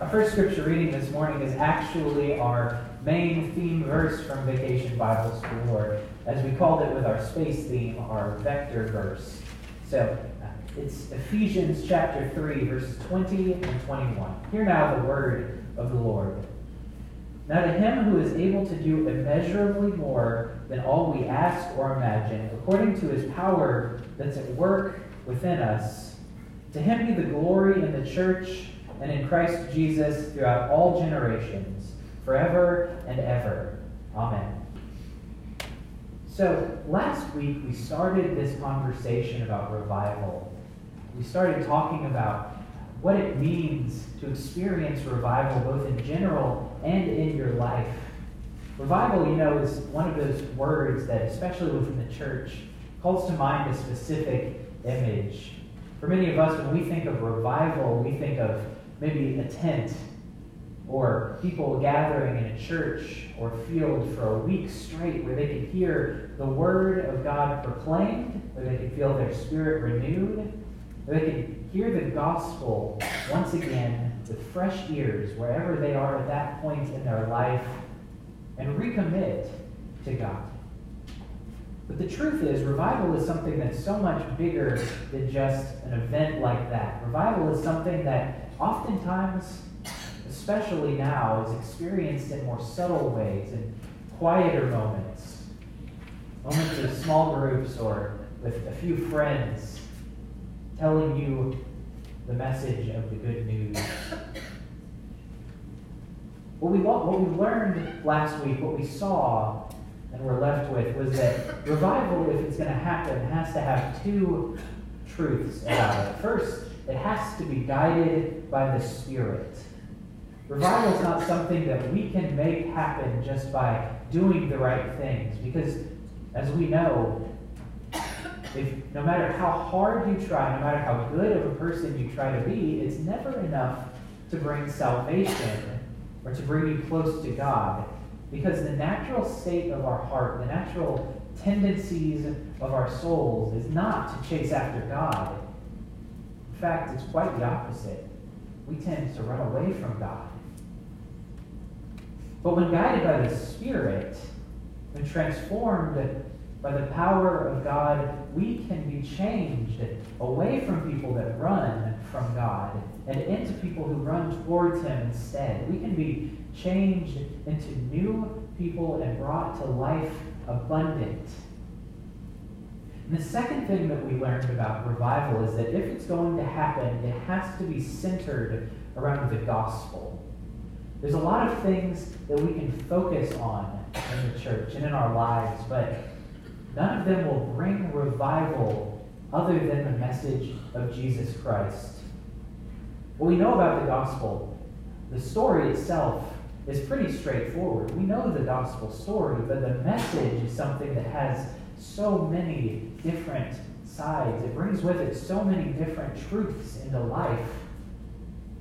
Our first scripture reading this morning is actually our main theme verse from Vacation Bible School, as we called it with our space theme, our vector verse. So uh, it's Ephesians chapter 3, verses 20 and 21. Hear now the word of the Lord. Now to him who is able to do immeasurably more than all we ask or imagine, according to his power that's at work within us, to him be the glory in the church and in Christ Jesus throughout all generations, forever and ever. Amen. So, last week we started this conversation about revival. We started talking about what it means to experience revival both in general and in your life. Revival, you know, is one of those words that, especially within the church, calls to mind a specific image. For many of us, when we think of revival, we think of maybe a tent or people gathering in a church or field for a week straight where they could hear the word of God proclaimed, where they could feel their spirit renewed, where they could hear the gospel once again with fresh ears wherever they are at that point in their life and recommit to God. But the truth is, revival is something that's so much bigger than just an event like that. Revival is something that oftentimes, especially now, is experienced in more subtle ways, in quieter moments, moments of small groups or with a few friends telling you the message of the good news. What we, what we learned last week, what we saw and we're left with was that revival, if it's going to happen, has to have two truths about it. First, it has to be guided by the Spirit. Revival is not something that we can make happen just by doing the right things, because as we know, if no matter how hard you try, no matter how good of a person you try to be, it's never enough to bring salvation or to bring you close to God. Because the natural state of our heart, the natural tendencies of our souls is not to chase after God. In fact, it's quite the opposite. We tend to run away from God. But when guided by the Spirit, when transformed by the power of God, we can be changed away from people that run from God and into people who run towards Him instead. We can be changed into new people and brought to life abundant. And the second thing that we learned about revival is that if it's going to happen, it has to be centered around the gospel. There's a lot of things that we can focus on in the church and in our lives, but None of them will bring revival other than the message of Jesus Christ. What we know about the gospel, the story itself is pretty straightforward. We know the gospel story, but the message is something that has so many different sides. It brings with it so many different truths into life,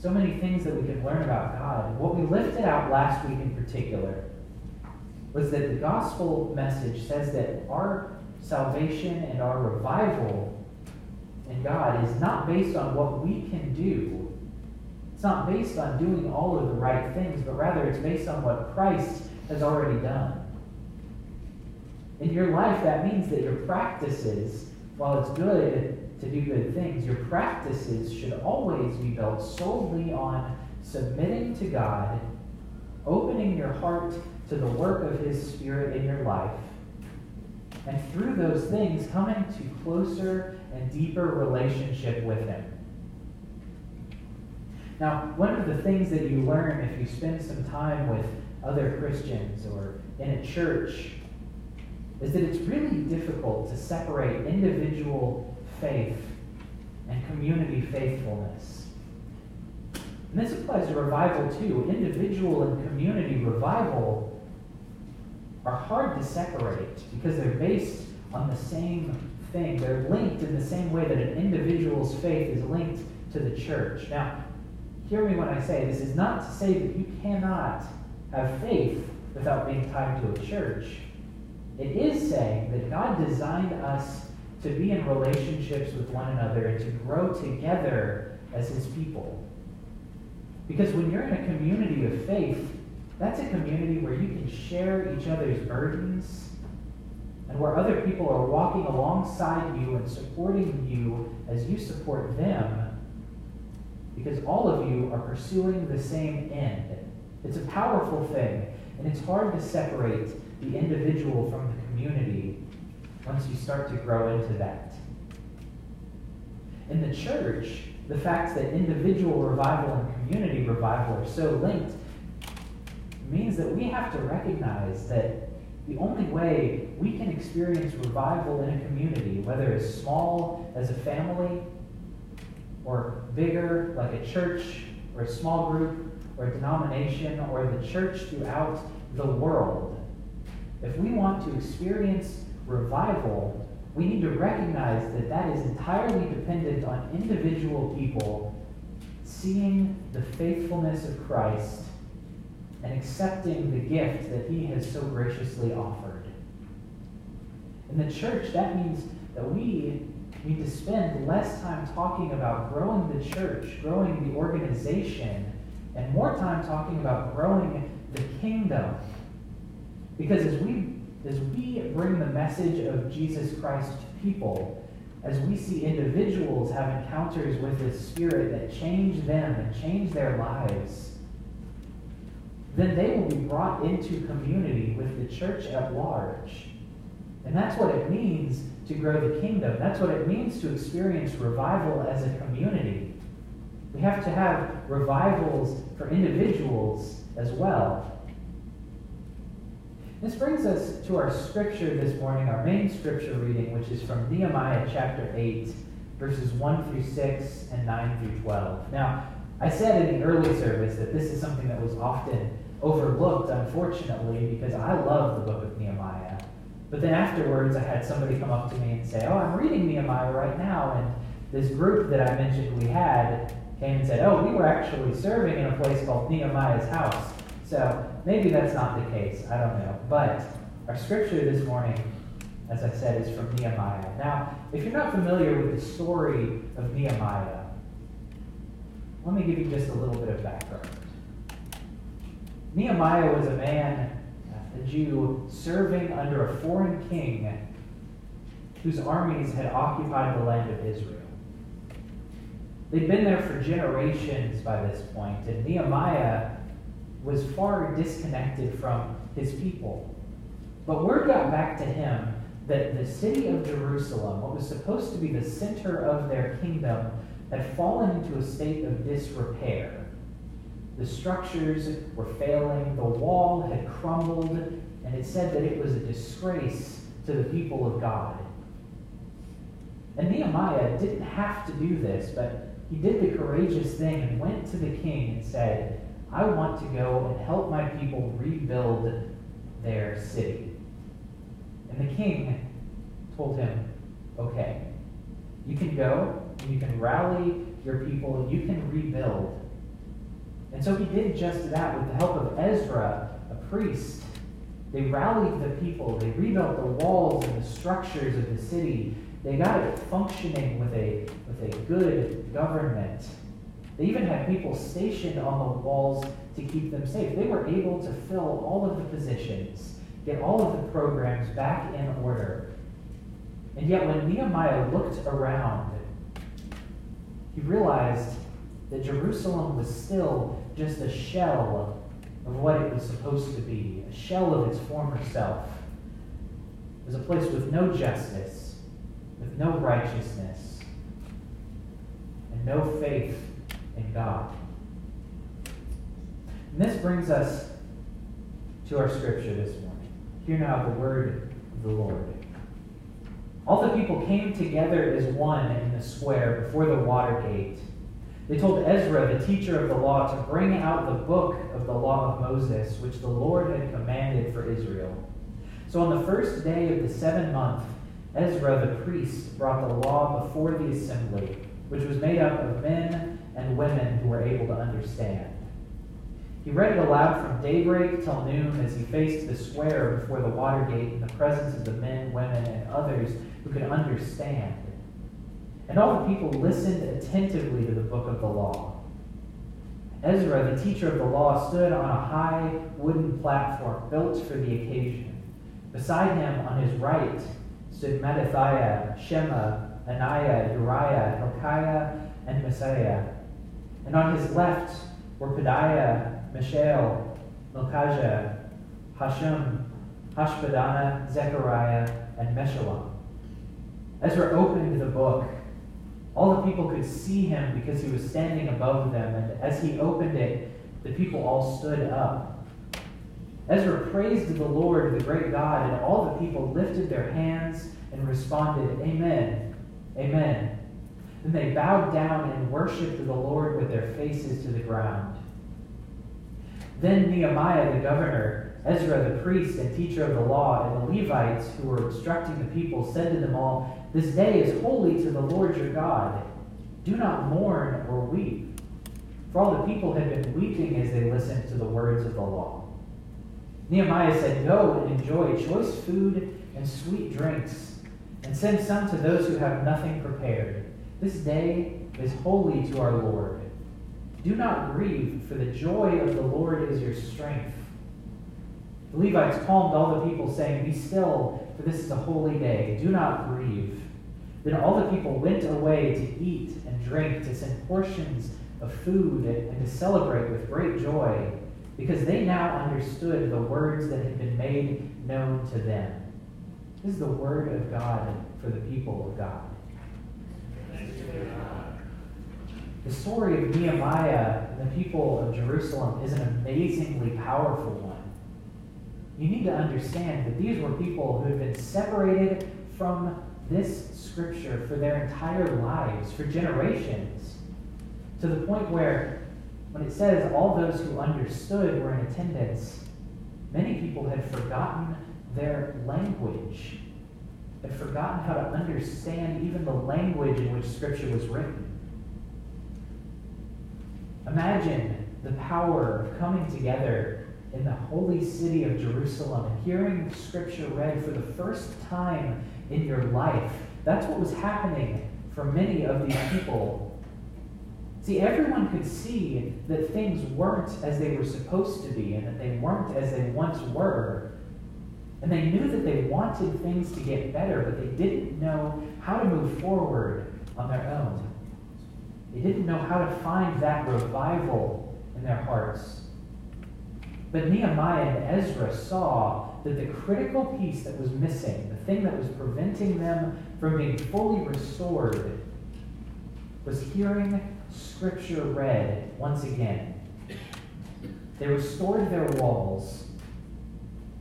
so many things that we can learn about God. What we lifted out last week in particular was that the gospel message says that our salvation and our revival in God is not based on what we can do. It's not based on doing all of the right things, but rather it's based on what Christ has already done. In your life, that means that your practices, while it's good to do good things, your practices should always be built solely on submitting to God, opening your heart to the work of His Spirit in your life. And through those things, coming to closer and deeper relationship with Him. Now, one of the things that you learn if you spend some time with other Christians or in a church is that it's really difficult to separate individual faith and community faithfulness. And this applies to revival too. Individual and community revival are hard to separate because they're based on the same thing. They're linked in the same way that an individual's faith is linked to the church. Now, hear me when I say this is not to say that you cannot have faith without being tied to a church. It is saying that God designed us to be in relationships with one another and to grow together as his people. Because when you're in a community of faith, that's a community where you can share each other's burdens and where other people are walking alongside you and supporting you as you support them because all of you are pursuing the same end. It's a powerful thing, and it's hard to separate the individual from the community once you start to grow into that. In the church, the fact that individual revival and community revival are so linked means that we have to recognize that the only way we can experience revival in a community, whether it's small as a family or bigger like a church or a small group or denomination or the church throughout the world, if we want to experience revival, we need to recognize that that is entirely dependent on individual people seeing the faithfulness of Christ and accepting the gift that he has so graciously offered. In the church, that means that we need to spend less time talking about growing the church, growing the organization, and more time talking about growing the kingdom. Because as we as we bring the message of Jesus Christ to people, as we see individuals have encounters with the Spirit that change them and change their lives, then they will be brought into community with the church at large. And that's what it means to grow the kingdom. That's what it means to experience revival as a community. We have to have revivals for individuals as well. This brings us to our scripture this morning, our main scripture reading, which is from Nehemiah chapter 8, verses 1 through 6 and 9 through 12. Now, I said in the early service that this is something that was often overlooked, unfortunately, because I love the book of Nehemiah. But then afterwards, I had somebody come up to me and say, Oh, I'm reading Nehemiah right now. And this group that I mentioned we had came and said, Oh, we were actually serving in a place called Nehemiah's house. So maybe that's not the case. I don't know. But our scripture this morning, as I said, is from Nehemiah. Now, if you're not familiar with the story of Nehemiah, let me give you just a little bit of background. Nehemiah was a man, a Jew, serving under a foreign king whose armies had occupied the land of Israel. They'd been there for generations by this point, and Nehemiah was far disconnected from his people. But word got back to him that the city of Jerusalem, what was supposed to be the center of their kingdom, had fallen into a state of disrepair. The structures were failing, the wall had crumbled, and it said that it was a disgrace to the people of God. And Nehemiah didn't have to do this, but he did the courageous thing and went to the king and said, I want to go and help my people rebuild their city. And the king told him, Okay, you can go, and you can rally your people, and you can rebuild. And so he did just that with the help of Ezra, a priest. They rallied the people, they rebuilt the walls and the structures of the city. They got it functioning with a, with a good government. They even had people stationed on the walls to keep them safe. They were able to fill all of the positions, get all of the programs back in order. And yet, when Nehemiah looked around, he realized that Jerusalem was still just a shell of what it was supposed to be, a shell of its former self. It was a place with no justice, with no righteousness, and no faith in God. And this brings us to our scripture this morning. Hear now the word of the Lord. All the people came together as one in the square before the water gate they told Ezra, the teacher of the law, to bring out the book of the law of Moses, which the Lord had commanded for Israel. So on the first day of the seventh month, Ezra the priest brought the law before the assembly, which was made up of men and women who were able to understand. He read it aloud from daybreak till noon as he faced the square before the water gate in the presence of the men, women, and others who could understand. And all the people listened attentively to the book of the law. Ezra, the teacher of the law, stood on a high wooden platform built for the occasion. Beside him, on his right, stood Mattithiah, Shema, Ananiah, Uriah, Hilkiah, and Maaseiah. And on his left were Pedaiah, Mishael, Malchijah, Hashum, Hashbaddanah, Zechariah, and Meshullam. Ezra opened the book. All the people could see him because he was standing above them, and as he opened it, the people all stood up. Ezra praised the Lord, the great God, and all the people lifted their hands and responded, Amen, Amen. Then they bowed down and worshiped the Lord with their faces to the ground. Then Nehemiah the governor, Ezra the priest and teacher of the law, and the Levites who were instructing the people said to them all, This day is holy to the Lord your God. Do not mourn or weep. For all the people had been weeping as they listened to the words of the law. Nehemiah said, Go and enjoy choice food and sweet drinks, and send some to those who have nothing prepared. This day is holy to our Lord. Do not grieve, for the joy of the Lord is your strength. The Levites calmed all the people, saying, Be still, for this is a holy day. Do not grieve. Then all the people went away to eat and drink, to send portions of food, and to celebrate with great joy, because they now understood the words that had been made known to them. This is the word of God for the people of God. The story of Nehemiah and the people of Jerusalem is an amazingly powerful one. You need to understand that these were people who had been separated from this scripture for their entire lives, for generations, to the point where, when it says all those who understood were in attendance, many people had forgotten their language, had forgotten how to understand even the language in which scripture was written. Imagine the power of coming together in the holy city of Jerusalem and hearing Scripture read for the first time in your life. That's what was happening for many of these people. See, everyone could see that things weren't as they were supposed to be and that they weren't as they once were. And they knew that they wanted things to get better, but they didn't know how to move forward on their own. They didn't know how to find that revival in their hearts. But Nehemiah and Ezra saw that the critical piece that was missing, the thing that was preventing them from being fully restored, was hearing Scripture read once again. They restored their walls,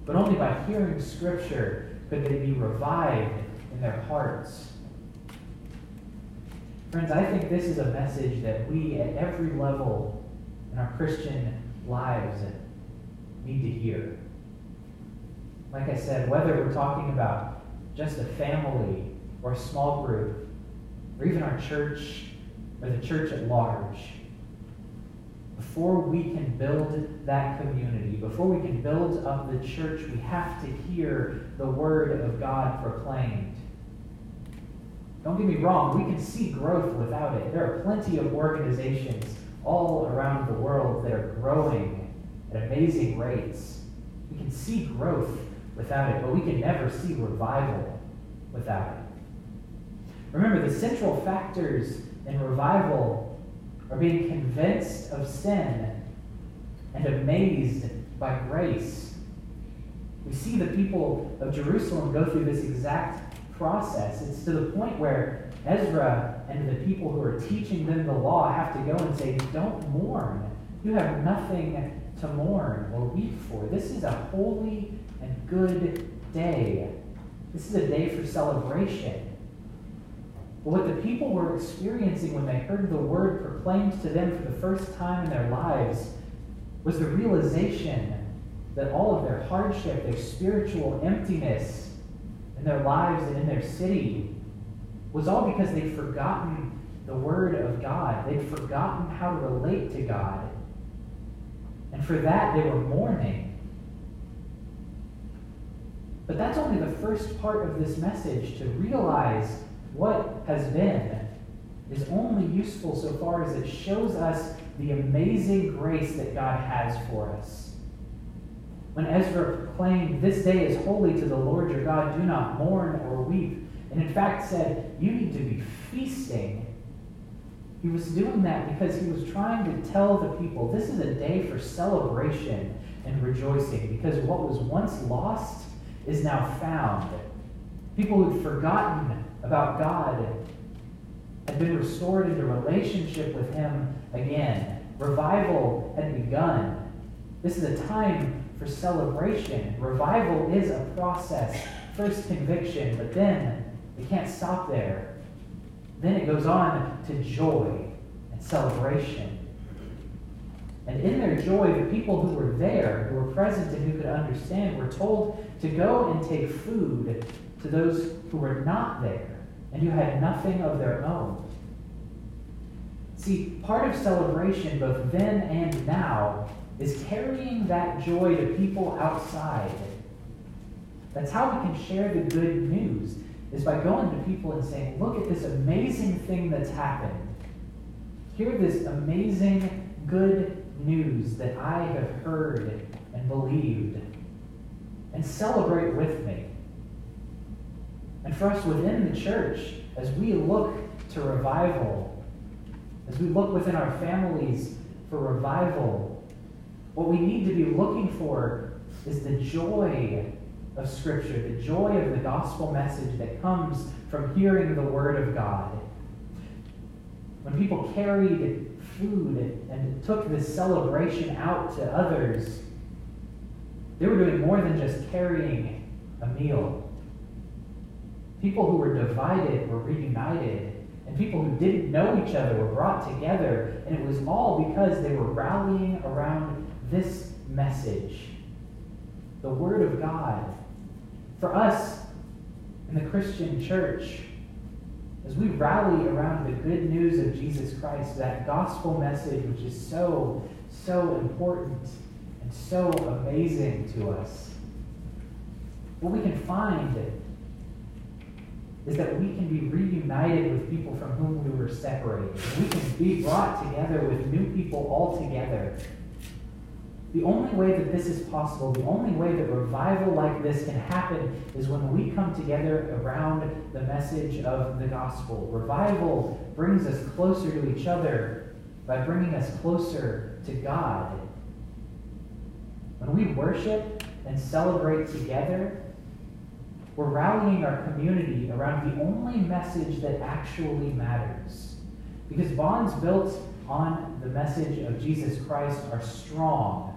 but only by hearing Scripture could they be revived in their hearts. Friends, I think this is a message that we at every level in our Christian lives need to hear. Like I said, whether we're talking about just a family or a small group, or even our church or the church at large, before we can build that community, before we can build up the church, we have to hear the word of God proclaimed. Don't get me wrong, we can see growth without it. There are plenty of organizations all around the world that are growing at amazing rates. We can see growth without it, but we can never see revival without it. Remember, the central factors in revival are being convinced of sin and amazed by grace. We see the people of Jerusalem go through this exact process. It's to the point where Ezra and the people who are teaching them the law have to go and say, Don't mourn. You have nothing to mourn or weep for. This is a holy and good day. This is a day for celebration. But what the people were experiencing when they heard the word proclaimed to them for the first time in their lives was the realization that all of their hardship, their spiritual emptiness, in their lives and in their city was all because they'd forgotten the Word of God. They'd forgotten how to relate to God. And for that, they were mourning. But that's only the first part of this message to realize what has been is only useful so far as it shows us the amazing grace that God has for us. When Ezra proclaimed, This day is holy to the Lord your God, do not mourn or weep, and in fact said, You need to be feasting, he was doing that because he was trying to tell the people this is a day for celebration and rejoicing because what was once lost is now found. People who'd forgotten about God had been restored into relationship with Him again. Revival had begun. This is a time for celebration. Revival is a process. First conviction, but then it can't stop there. Then it goes on to joy and celebration. And in their joy, the people who were there, who were present and who could understand, were told to go and take food to those who were not there and who had nothing of their own. See, part of celebration, both then and now, is carrying that joy to people outside. That's how we can share the good news, is by going to people and saying, look at this amazing thing that's happened. Hear this amazing good news that I have heard and believed, and celebrate with me. And for us within the church, as we look to revival, as we look within our families for revival, what we need to be looking for is the joy of Scripture, the joy of the gospel message that comes from hearing the Word of God. When people carried food and took this celebration out to others, they were doing more than just carrying a meal. People who were divided were reunited, and people who didn't know each other were brought together, and it was all because they were rallying around this message the Word of God. For us in the Christian church, as we rally around the good news of Jesus Christ, that gospel message which is so, so important and so amazing to us, what we can find is that we can be reunited with people from whom we were separated. We can be brought together with new people all together the only way that this is possible, the only way that revival like this can happen is when we come together around the message of the gospel. Revival brings us closer to each other by bringing us closer to God. When we worship and celebrate together, we're rallying our community around the only message that actually matters. Because bonds built on the message of Jesus Christ are strong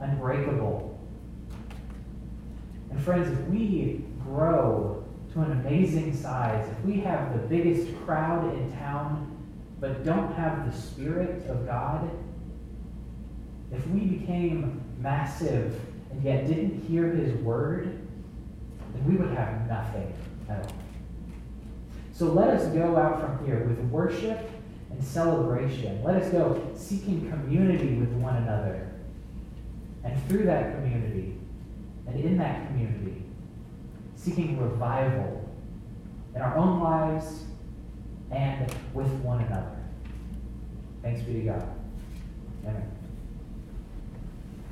unbreakable. And friends, if we grow to an amazing size, if we have the biggest crowd in town, but don't have the Spirit of God, if we became massive and yet didn't hear His word, we would have nothing at all. So let us go out from here with worship and celebration. Let us go seeking community with one another and through that community, and in that community, seeking revival in our own lives and with one another. Thanks be to God. Amen.